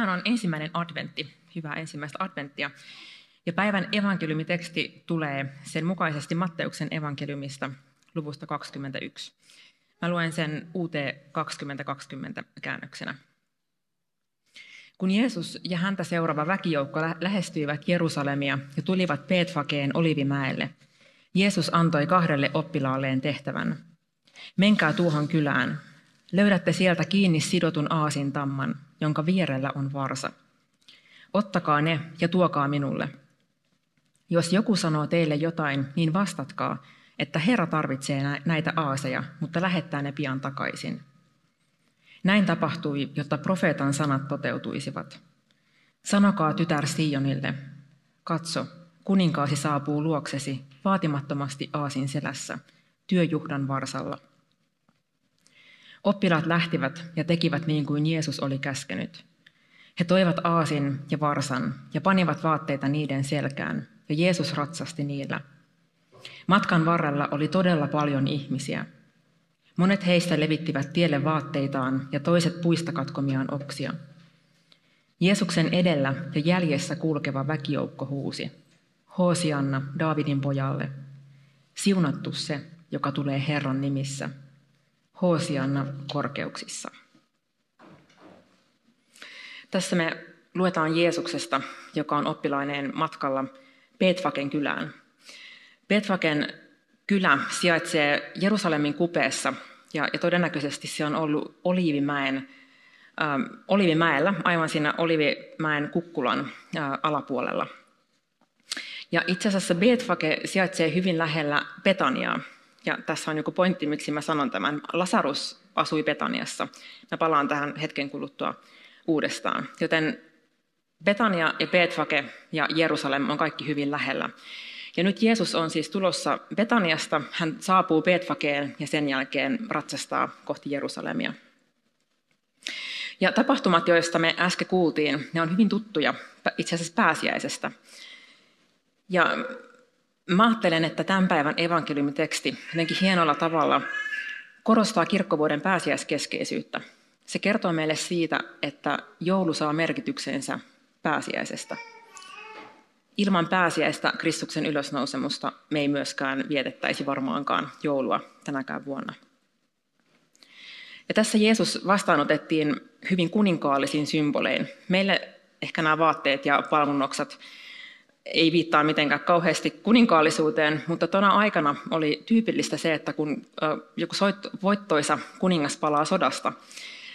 Tänään on ensimmäinen adventti, hyvää ensimmäistä adventtia. Ja päivän evankeliumiteksti tulee sen mukaisesti Matteuksen evankeliumista luvusta 21. Mä luen sen UT 2020 käännöksenä. Kun Jeesus ja häntä seuraava väkijoukko lähestyivät Jerusalemia ja tulivat Peetfakeen Olivimäelle, Jeesus antoi kahdelle oppilaalleen tehtävän. Menkää tuohon kylään. Löydätte sieltä kiinni sidotun aasin tamman, jonka vierellä on varsa. Ottakaa ne ja tuokaa minulle. Jos joku sanoo teille jotain, niin vastatkaa, että Herra tarvitsee näitä aaseja, mutta lähettää ne pian takaisin. Näin tapahtui, jotta profeetan sanat toteutuisivat. Sanokaa tytär Sionille, katso, kuninkaasi saapuu luoksesi vaatimattomasti aasin selässä, työjuhdan varsalla. Oppilaat lähtivät ja tekivät niin kuin Jeesus oli käskenyt. He toivat aasin ja varsan ja panivat vaatteita niiden selkään, ja Jeesus ratsasti niillä. Matkan varrella oli todella paljon ihmisiä. Monet heistä levittivät tielle vaatteitaan ja toiset puista katkomiaan oksia. Jeesuksen edellä ja jäljessä kulkeva väkijoukko huusi. Hoosianna Daavidin pojalle. Siunattu se, joka tulee Herran nimissä. Hoosianna korkeuksissa. Tässä me luetaan Jeesuksesta, joka on oppilaineen matkalla Betfaken kylään. Betfaken kylä sijaitsee Jerusalemin kupeessa ja, ja todennäköisesti se on ollut Oliivimäen, äh, Oliivimäellä, aivan siinä Oliivimäen kukkulan äh, alapuolella. Ja itse asiassa Betfake sijaitsee hyvin lähellä Betaniaa. Ja tässä on joku pointti, miksi mä sanon tämän. Lasarus asui Betaniassa. Mä palaan tähän hetken kuluttua uudestaan. Joten Betania ja Betfake ja Jerusalem on kaikki hyvin lähellä. Ja nyt Jeesus on siis tulossa Betaniasta, hän saapuu Betfakeen ja sen jälkeen ratsastaa kohti Jerusalemia. Ja tapahtumat, joista me äsken kuultiin, ne on hyvin tuttuja itse asiassa pääsiäisestä. Ja mä ajattelen, että tämän päivän evankeliumiteksti jotenkin hienolla tavalla korostaa kirkkovuoden pääsiäiskeskeisyyttä. Se kertoo meille siitä, että joulu saa merkityksensä pääsiäisestä. Ilman pääsiäistä Kristuksen ylösnousemusta me ei myöskään vietettäisi varmaankaan joulua tänäkään vuonna. Ja tässä Jeesus vastaanotettiin hyvin kuninkaallisin symbolein. Meille ehkä nämä vaatteet ja palmunnoksat ei viittaa mitenkään kauheasti kuninkaallisuuteen, mutta tuona aikana oli tyypillistä se, että kun joku voittoisa kuningas palaa sodasta,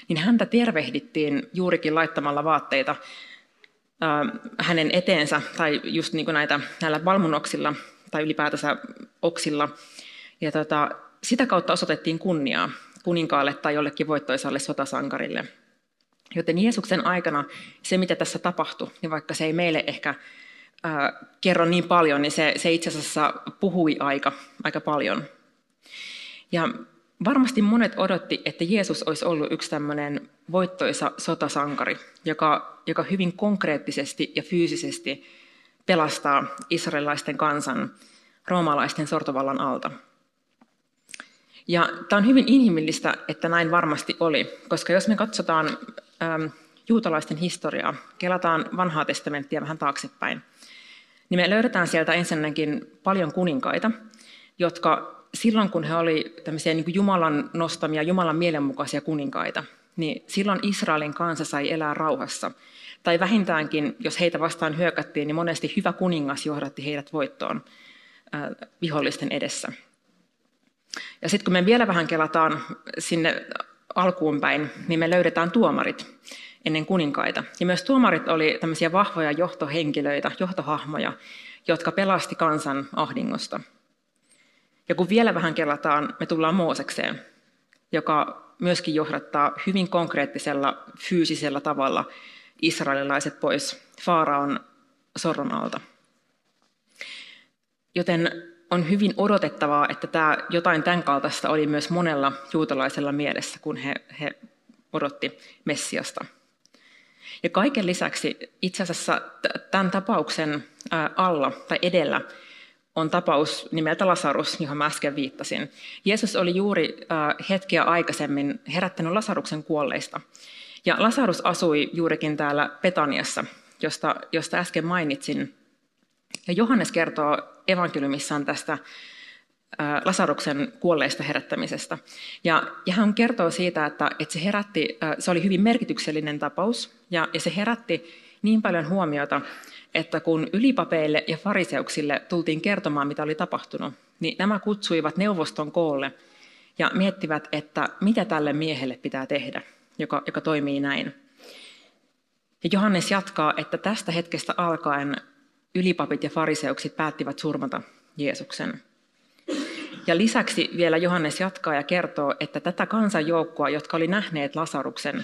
niin häntä tervehdittiin juurikin laittamalla vaatteita hänen eteensä, tai just niin kuin näitä, näillä valmunoksilla tai ylipäätänsä oksilla. Ja tota, sitä kautta osoitettiin kunniaa kuninkaalle tai jollekin voittoisalle sotasankarille. Joten Jeesuksen aikana se, mitä tässä tapahtui, niin vaikka se ei meille ehkä ää, kerro niin paljon, niin se, se itse asiassa puhui aika, aika paljon. Ja varmasti monet odotti, että Jeesus olisi ollut yksi tämmöinen voittoisa sotasankari, joka, joka hyvin konkreettisesti ja fyysisesti pelastaa israelilaisten kansan roomalaisten sortovallan alta. Ja tämä on hyvin inhimillistä, että näin varmasti oli, koska jos me katsotaan ähm, juutalaisten historiaa, kelataan vanhaa testamenttia vähän taaksepäin, niin me löydetään sieltä ensinnäkin paljon kuninkaita, jotka silloin kun he olivat tämmöisiä niin Jumalan nostamia, Jumalan mielenmukaisia kuninkaita, niin silloin Israelin kansa sai elää rauhassa. Tai vähintäänkin, jos heitä vastaan hyökättiin, niin monesti hyvä kuningas johdatti heidät voittoon äh, vihollisten edessä. Ja sitten kun me vielä vähän kelataan sinne alkuun päin, niin me löydetään tuomarit ennen kuninkaita. Ja myös tuomarit oli tämmöisiä vahvoja johtohenkilöitä, johtohahmoja, jotka pelasti kansan ahdingosta. Ja kun vielä vähän kelataan, me tullaan Moosekseen, joka myöskin johdattaa hyvin konkreettisella, fyysisellä tavalla israelilaiset pois Faaraon sorron alta. Joten on hyvin odotettavaa, että tämä jotain tämän kaltaista oli myös monella juutalaisella mielessä, kun he, he odotti Messiasta. Ja kaiken lisäksi itse asiassa tämän tapauksen alla tai edellä on tapaus nimeltä Lasarus, johon mä äsken viittasin. Jeesus oli juuri hetkiä aikaisemmin herättänyt Lasaruksen kuolleista. Ja Lasarus asui juurikin täällä Petaniassa, josta, josta äsken mainitsin. Ja Johannes kertoo evankeliumissaan tästä Lasaruksen kuolleista herättämisestä. Ja, ja hän kertoo siitä, että, että se, herätti, se oli hyvin merkityksellinen tapaus, ja, ja se herätti niin paljon huomiota, että kun ylipapeille ja fariseuksille tultiin kertomaan, mitä oli tapahtunut, niin nämä kutsuivat neuvoston koolle ja miettivät, että mitä tälle miehelle pitää tehdä, joka, joka toimii näin. Ja Johannes jatkaa, että tästä hetkestä alkaen ylipapit ja fariseukset päättivät surmata Jeesuksen. Ja lisäksi vielä Johannes jatkaa ja kertoo, että tätä kansanjoukkoa, jotka oli nähneet Lasaruksen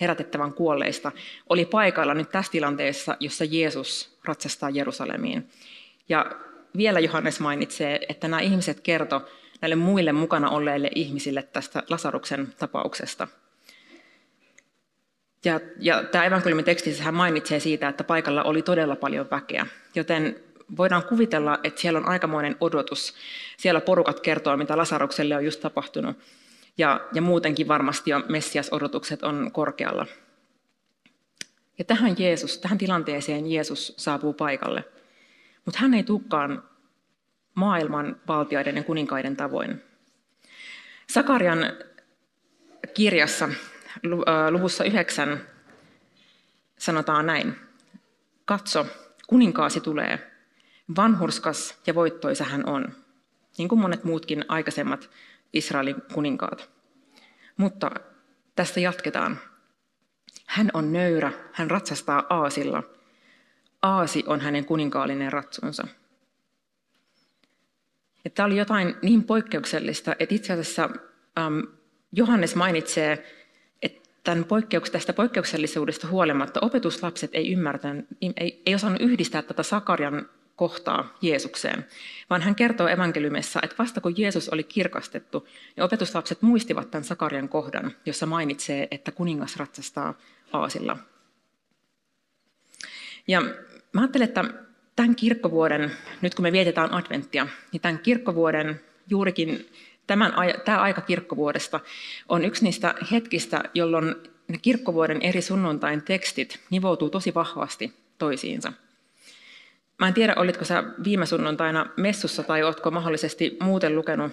herätettävän kuolleista, oli paikalla nyt tässä tilanteessa, jossa Jeesus ratsastaa Jerusalemiin. Ja vielä Johannes mainitsee, että nämä ihmiset kertoi näille muille mukana olleille ihmisille tästä Lasaruksen tapauksesta. Ja, ja tämä evankeliumin tekstissä hän mainitsee siitä, että paikalla oli todella paljon väkeä, joten voidaan kuvitella, että siellä on aikamoinen odotus. Siellä porukat kertoo, mitä Lasarukselle on just tapahtunut. Ja, ja muutenkin varmasti jo Messias-odotukset on korkealla. Ja tähän, Jeesus, tähän tilanteeseen Jeesus saapuu paikalle. Mutta hän ei tulekaan maailman valtioiden ja kuninkaiden tavoin. Sakarian kirjassa luvussa yhdeksän sanotaan näin. Katso, kuninkaasi tulee. Vanhurskas ja voittoisa hän on, niin kuin monet muutkin aikaisemmat Israelin kuninkaat. Mutta tästä jatketaan. Hän on nöyrä, hän ratsastaa aasilla. Aasi on hänen kuninkaallinen ratsunsa. Tämä oli jotain niin poikkeuksellista, että itse asiassa ähm, Johannes mainitsee, että tämän poikkeuks, tästä poikkeuksellisuudesta huolimatta opetuslapset ei, ymmärtänyt, ei, ei osannut yhdistää tätä Sakarian kohtaa Jeesukseen, vaan hän kertoo evankeliumissa, että vasta kun Jeesus oli kirkastettu, niin opetuslapset muistivat tämän Sakarian kohdan, jossa mainitsee, että kuningas ratsastaa aasilla. Ja mä ajattelen, että tämän kirkkovuoden, nyt kun me vietetään adventtia, niin tämän kirkkovuoden juurikin tämän, tämä aika kirkkovuodesta on yksi niistä hetkistä, jolloin ne kirkkovuoden eri sunnuntain tekstit nivoutuu tosi vahvasti toisiinsa – Mä en tiedä, olitko sä viime sunnuntaina messussa tai ootko mahdollisesti muuten lukenut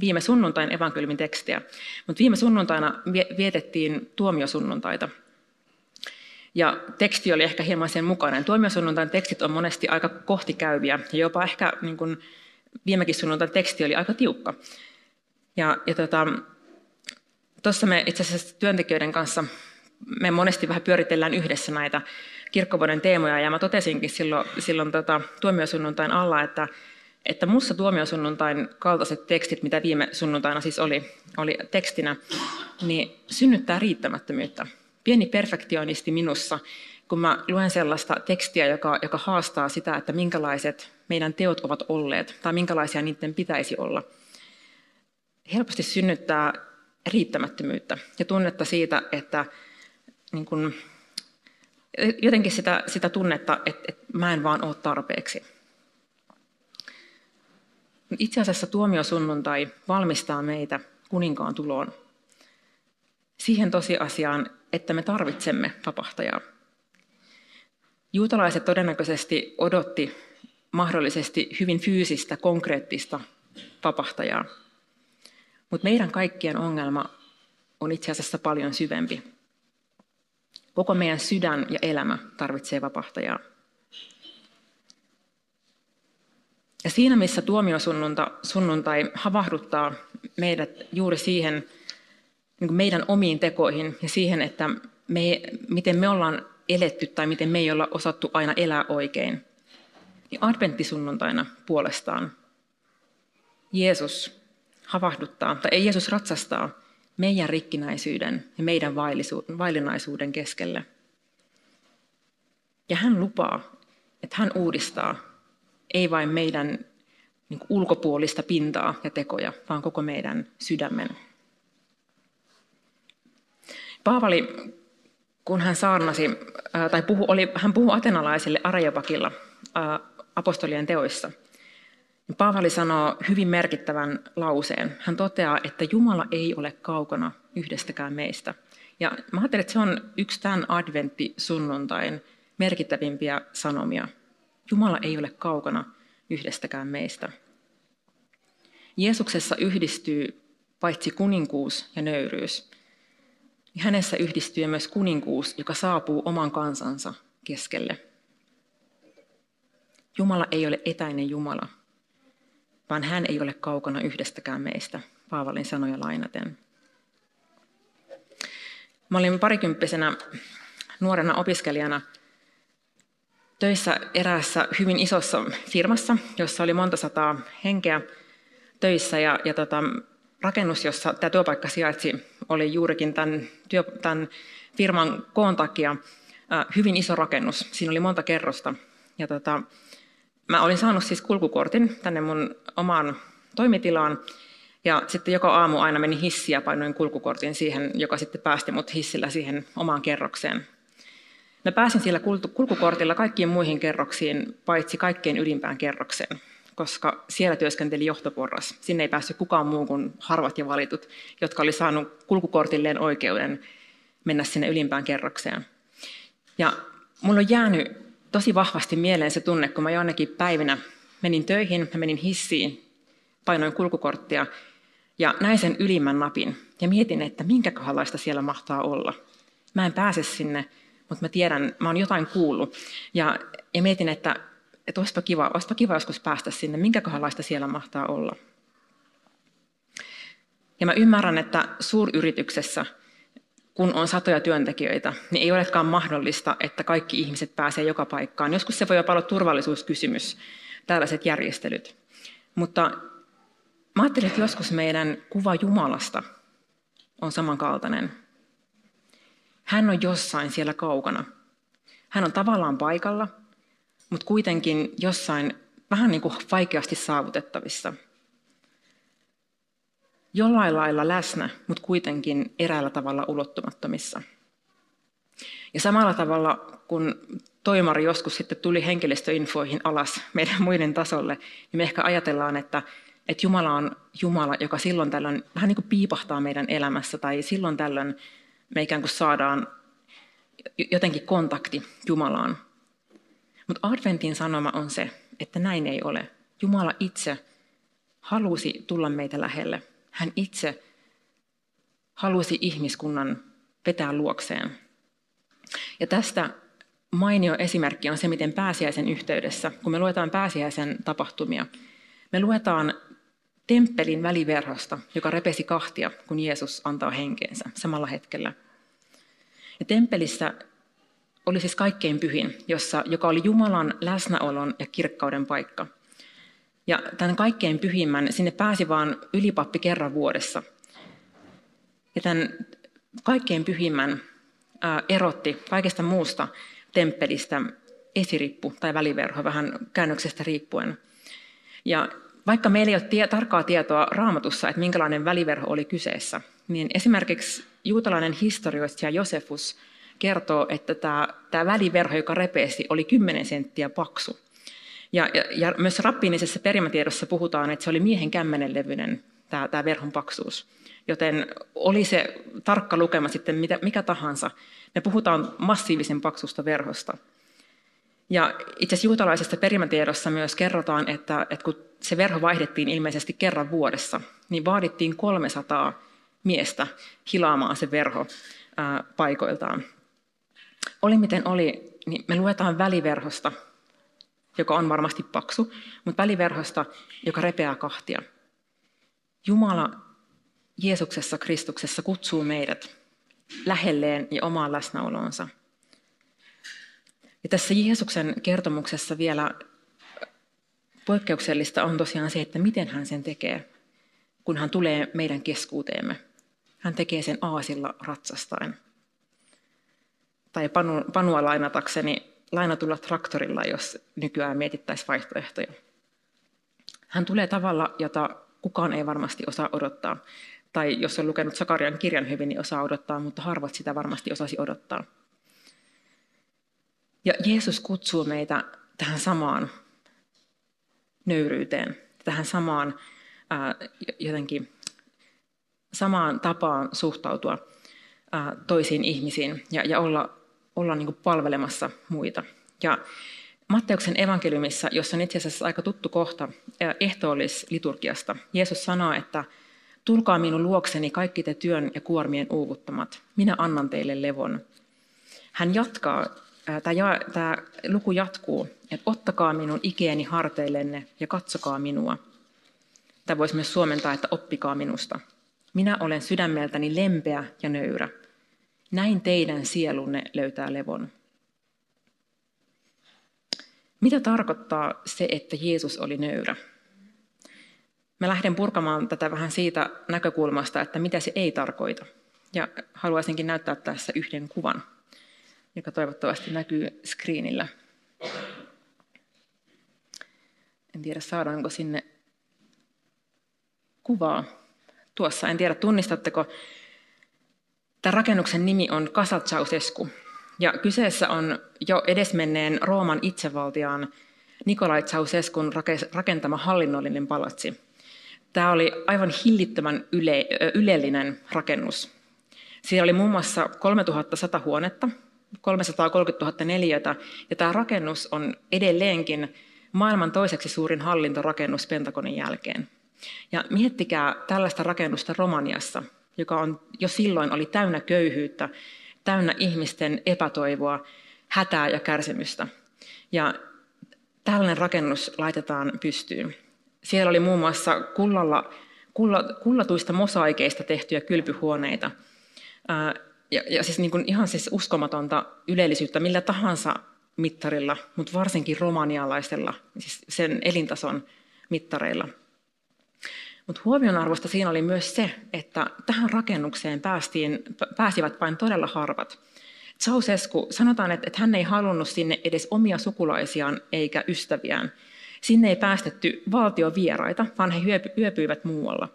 viime sunnuntain evankeliumin tekstiä. Mutta viime sunnuntaina vietettiin tuomiosunnuntaita. Ja teksti oli ehkä hieman sen mukainen. Tuomiosunnuntain tekstit on monesti aika kohtikäyviä ja jopa ehkä niin kun viimekin sunnuntain teksti oli aika tiukka. Ja, ja tota, me itse asiassa työntekijöiden kanssa me monesti vähän pyöritellään yhdessä näitä kirkkovuoden teemoja, ja mä totesinkin silloin, silloin tota, tuomiosunnuntain alla, että, että mussa tuomiosunnuntain kaltaiset tekstit, mitä viime sunnuntaina siis oli, oli tekstinä, niin synnyttää riittämättömyyttä. Pieni perfektionisti minussa, kun mä luen sellaista tekstiä, joka, joka haastaa sitä, että minkälaiset meidän teot ovat olleet, tai minkälaisia niiden pitäisi olla. Helposti synnyttää riittämättömyyttä ja tunnetta siitä, että niin kun, jotenkin sitä, sitä tunnetta, että, että mä en vaan ole tarpeeksi. Itse asiassa tuomiosunnuntai valmistaa meitä kuninkaan tuloon. Siihen tosiasiaan, että me tarvitsemme vapahtajaa. Juutalaiset todennäköisesti odotti mahdollisesti hyvin fyysistä, konkreettista vapahtajaa. Mutta meidän kaikkien ongelma on itse asiassa paljon syvempi. Koko meidän sydän ja elämä tarvitsee vapahtajaa. Ja siinä, missä tuomiosunnuntai havahduttaa meidät juuri siihen niin meidän omiin tekoihin ja siihen, että me, miten me ollaan eletty tai miten me ei olla osattu aina elää oikein, niin adventtisunnuntaina puolestaan Jeesus havahduttaa, tai ei Jeesus ratsastaa meidän rikkinäisyyden ja meidän vaillinaisuuden keskelle. Ja hän lupaa, että hän uudistaa, ei vain meidän niin ulkopuolista pintaa ja tekoja, vaan koko meidän sydämen. Paavali, kun hän saarnasi, tai puhu, oli, hän puhui atenalaisille Areopakilla apostolien teoissa, Paavali sanoo hyvin merkittävän lauseen. Hän toteaa, että Jumala ei ole kaukana yhdestäkään meistä. Ja mä ajattelen, että se on yksi tämän adventtisunnuntain merkittävimpiä sanomia. Jumala ei ole kaukana yhdestäkään meistä. Jeesuksessa yhdistyy paitsi kuninkuus ja nöyryys, niin hänessä yhdistyy myös kuninkuus, joka saapuu oman kansansa keskelle. Jumala ei ole etäinen Jumala, vaan hän ei ole kaukana yhdestäkään meistä, Paavalin sanoja lainaten. Mä olin parikymppisenä nuorena opiskelijana töissä eräässä hyvin isossa firmassa, jossa oli monta sataa henkeä töissä ja, ja tota, rakennus, jossa tämä työpaikka sijaitsi, oli juurikin tämän, työ, tämän firman koon takia äh, hyvin iso rakennus. Siinä oli monta kerrosta. Ja tota, mä olin saanut siis kulkukortin tänne mun omaan toimitilaan. Ja sitten joka aamu aina meni hissiä, painoin kulkukortin siihen, joka sitten päästi mut hissillä siihen omaan kerrokseen. Mä pääsin sillä kulkukortilla kaikkiin muihin kerroksiin, paitsi kaikkein ylimpään kerrokseen koska siellä työskenteli johtoporras. Sinne ei päässyt kukaan muu kuin harvat ja valitut, jotka oli saanut kulkukortilleen oikeuden mennä sinne ylimpään kerrokseen. Ja mulla on jäänyt tosi vahvasti mieleen se tunne, kun mä jonnekin päivinä menin töihin, mä menin hissiin, painoin kulkukorttia ja näin sen ylimmän napin ja mietin, että minkä kohdalaista siellä mahtaa olla. Mä en pääse sinne, mutta mä tiedän, mä oon jotain kuullut. Ja, ja mietin, että että olisipa kiva, olisipa kiva joskus päästä sinne, minkä kohdalaista siellä mahtaa olla. Ja mä ymmärrän, että suuryrityksessä, kun on satoja työntekijöitä, niin ei olekaan mahdollista, että kaikki ihmiset pääsee joka paikkaan. Joskus se voi jopa olla turvallisuuskysymys, tällaiset järjestelyt. Mutta mä ajattelin, että joskus meidän kuva Jumalasta on samankaltainen. Hän on jossain siellä kaukana. Hän on tavallaan paikalla, mutta kuitenkin jossain vähän niin kuin vaikeasti saavutettavissa. Jollain lailla läsnä, mutta kuitenkin eräällä tavalla ulottumattomissa. Ja samalla tavalla, kun toimari joskus sitten tuli henkilöstöinfoihin alas meidän muiden tasolle, niin me ehkä ajatellaan, että, että Jumala on Jumala, joka silloin tällöin vähän niin kuin piipahtaa meidän elämässä, tai silloin tällöin me ikään kuin saadaan jotenkin kontakti Jumalaan. Mutta adventin sanoma on se, että näin ei ole. Jumala itse halusi tulla meitä lähelle. Hän itse halusi ihmiskunnan vetää luokseen. Ja tästä mainio esimerkki on se, miten pääsiäisen yhteydessä, kun me luetaan pääsiäisen tapahtumia, me luetaan temppelin väliverhosta, joka repesi kahtia, kun Jeesus antaa henkeensä samalla hetkellä. Ja temppelissä oli siis kaikkein pyhin, jossa, joka oli Jumalan läsnäolon ja kirkkauden paikka. Ja tämän kaikkein pyhimmän, sinne pääsi vain ylipappi kerran vuodessa. Ja tämän kaikkein pyhimmän erotti kaikesta muusta temppelistä esirippu tai väliverho, vähän käännöksestä riippuen. Ja vaikka meillä ei ole tie, tarkkaa tietoa raamatussa, että minkälainen väliverho oli kyseessä, niin esimerkiksi juutalainen historioitsija Josefus – kertoo, että tämä, tämä väliverho, joka repeesi, oli 10 senttiä paksu. Ja, ja, ja myös rappiinisessa perimätiedossa puhutaan, että se oli miehen kämmenenlevyinen, tämä, tämä verhon paksuus. Joten oli se tarkka lukema sitten mitä, mikä tahansa, me puhutaan massiivisen paksusta verhosta. Ja itse asiassa juutalaisessa perimätiedossa myös kerrotaan, että, että kun se verho vaihdettiin ilmeisesti kerran vuodessa, niin vaadittiin 300 miestä hilaamaan se verho ää, paikoiltaan. Oli miten oli, niin me luetaan väliverhosta, joka on varmasti paksu, mutta väliverhosta, joka repeää kahtia. Jumala Jeesuksessa Kristuksessa kutsuu meidät lähelleen ja omaan läsnäoloonsa. Ja tässä Jeesuksen kertomuksessa vielä poikkeuksellista on tosiaan se, että miten hän sen tekee, kun hän tulee meidän keskuuteemme. Hän tekee sen aasilla ratsastaen tai Panu, Panua lainatakseni, lainatulla traktorilla, jos nykyään mietittäisiin vaihtoehtoja. Hän tulee tavalla, jota kukaan ei varmasti osaa odottaa. Tai jos on lukenut Sakarian kirjan hyvin, niin osaa odottaa, mutta harvat sitä varmasti osasi odottaa. Ja Jeesus kutsuu meitä tähän samaan nöyryyteen, tähän samaan ää, jotenkin samaan tapaan suhtautua ää, toisiin ihmisiin ja, ja olla, olla niin palvelemassa muita. Ja Matteuksen evankeliumissa, jossa on itse asiassa aika tuttu kohta ehtoollisliturgiasta, Jeesus sanoo, että tulkaa minun luokseni kaikki te työn ja kuormien uuvuttamat, minä annan teille levon. Hän jatkaa, tämä luku jatkuu, että ottakaa minun ikeeni harteillenne ja katsokaa minua. Tämä voisi myös suomentaa, että oppikaa minusta. Minä olen sydämeltäni lempeä ja nöyrä. Näin teidän sielunne löytää levon. Mitä tarkoittaa se, että Jeesus oli nöyrä? Mä lähden purkamaan tätä vähän siitä näkökulmasta, että mitä se ei tarkoita. Ja haluaisinkin näyttää tässä yhden kuvan, joka toivottavasti näkyy screenillä. En tiedä, saadaanko sinne kuvaa. Tuossa, en tiedä, tunnistatteko. Tämän rakennuksen nimi on Casa Ceausescu. Ja kyseessä on jo edesmenneen Rooman itsevaltiaan Nikolai Ceausescun rakentama hallinnollinen palatsi. Tämä oli aivan hillittömän yle, ylellinen rakennus. Siinä oli muun muassa 3100 huonetta, 330 000 neliötä, ja tämä rakennus on edelleenkin maailman toiseksi suurin hallintorakennus Pentagonin jälkeen. Ja miettikää tällaista rakennusta Romaniassa, joka on jo silloin oli täynnä köyhyyttä, täynnä ihmisten epätoivoa, hätää ja kärsimystä. Ja tällainen rakennus laitetaan pystyyn. Siellä oli muun muassa kullalla, kulla, kullatuista mosaikeista tehtyjä kylpyhuoneita. Ää, ja, ja siis niin kuin ihan siis uskomatonta ylellisyyttä millä tahansa mittarilla, mutta varsinkin romanialaisella, siis sen elintason mittareilla. Mutta huomionarvoista siinä oli myös se, että tähän rakennukseen päästiin, pääsivät vain todella harvat. Ceausescu, sanotaan, että, että hän ei halunnut sinne edes omia sukulaisiaan eikä ystäviään. Sinne ei päästetty valtiovieraita, vaan he yöpyivät muualla.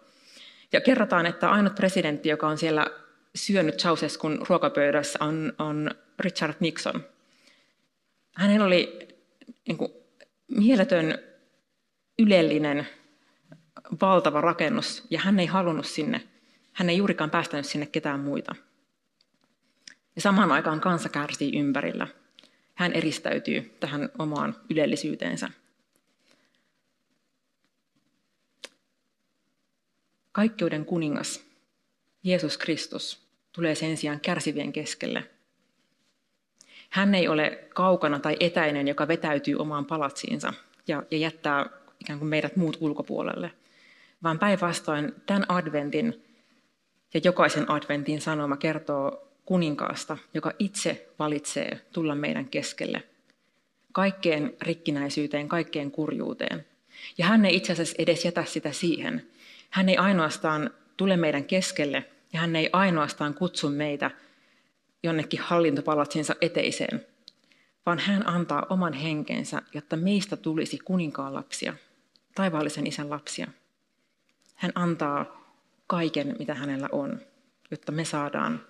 Ja kerrotaan, että ainut presidentti, joka on siellä syönyt Ceausescun ruokapöydässä, on, on Richard Nixon. Hänellä oli niin kuin, mieletön ylellinen valtava rakennus ja hän ei halunnut sinne, hän ei juurikaan päästänyt sinne ketään muita. Ja samaan aikaan kansa kärsii ympärillä. Hän eristäytyy tähän omaan ylellisyyteensä. Kaikkeuden kuningas, Jeesus Kristus, tulee sen sijaan kärsivien keskelle. Hän ei ole kaukana tai etäinen, joka vetäytyy omaan palatsiinsa ja, ja jättää ikään kuin meidät muut ulkopuolelle – vaan päinvastoin tämän adventin ja jokaisen adventin sanoma kertoo kuninkaasta, joka itse valitsee tulla meidän keskelle. Kaikkeen rikkinäisyyteen, kaikkeen kurjuuteen. Ja hän ei itse asiassa edes jätä sitä siihen. Hän ei ainoastaan tule meidän keskelle ja hän ei ainoastaan kutsu meitä jonnekin hallintopalatsinsa eteiseen, vaan hän antaa oman henkensä, jotta meistä tulisi kuninkaan lapsia, taivaallisen isän lapsia. Hän antaa kaiken, mitä hänellä on, jotta me saadaan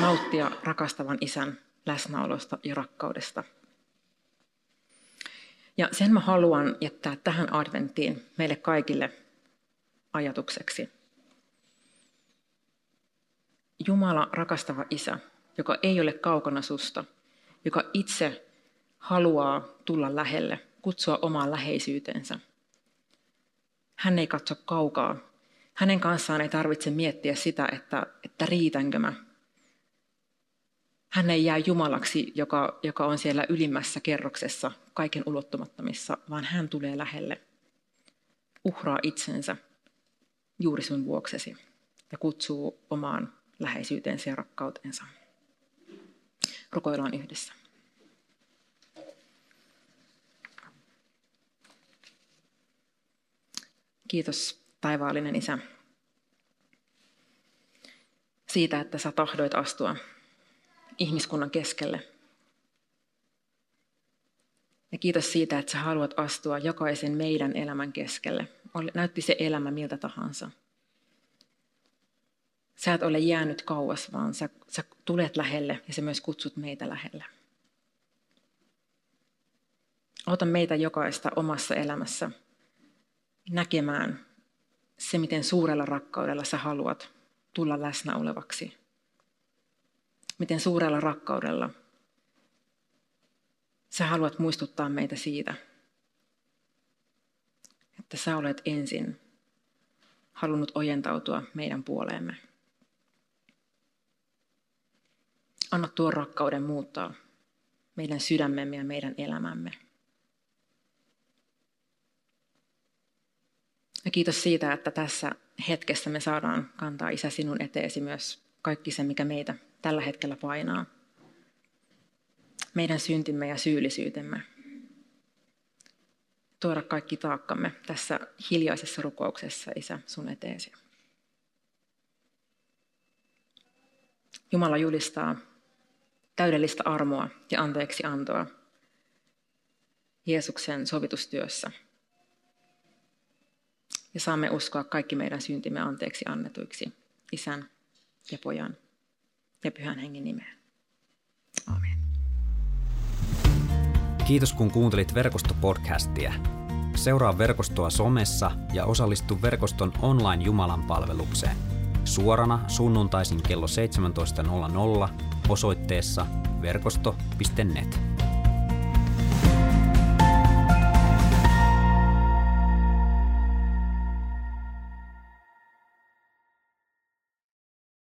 nauttia rakastavan isän läsnäolosta ja rakkaudesta. Ja sen mä haluan jättää tähän adventtiin meille kaikille ajatukseksi. Jumala rakastava isä, joka ei ole kaukana susta, joka itse haluaa tulla lähelle, kutsua omaan läheisyytensä – hän ei katso kaukaa. Hänen kanssaan ei tarvitse miettiä sitä, että, että riitänkö mä. Hän ei jää Jumalaksi, joka, joka on siellä ylimmässä kerroksessa, kaiken ulottumattomissa, vaan hän tulee lähelle. Uhraa itsensä juuri sun vuoksesi ja kutsuu omaan läheisyyteensä ja rakkauteensa. Rukoillaan yhdessä. Kiitos taivaallinen Isä siitä, että sä tahdoit astua ihmiskunnan keskelle. Ja kiitos siitä, että sä haluat astua jokaisen meidän elämän keskelle. Näytti se elämä miltä tahansa. Sä et ole jäänyt kauas, vaan sä, sä tulet lähelle ja sä myös kutsut meitä lähelle. Ota meitä jokaista omassa elämässä näkemään se, miten suurella rakkaudella sä haluat tulla läsnä olevaksi. Miten suurella rakkaudella sä haluat muistuttaa meitä siitä, että sä olet ensin halunnut ojentautua meidän puoleemme. Anna tuon rakkauden muuttaa meidän sydämemme ja meidän elämämme. Ja kiitos siitä, että tässä hetkessä me saadaan kantaa Isä sinun eteesi myös kaikki se, mikä meitä tällä hetkellä painaa. Meidän syntimme ja syyllisyytemme. Tuoda kaikki taakkamme tässä hiljaisessa rukouksessa, Isä, sun eteesi. Jumala julistaa täydellistä armoa ja anteeksi antoa Jeesuksen sovitustyössä. Ja saamme uskoa kaikki meidän syntimme anteeksi annetuiksi Isän ja Pojan ja Pyhän Hengen nimeen. Amen. Kiitos kun kuuntelit verkostopodcastia. Seuraa verkostoa somessa ja osallistu verkoston online Jumalan palvelukseen. Suorana sunnuntaisin kello 17.00 osoitteessa verkosto.net.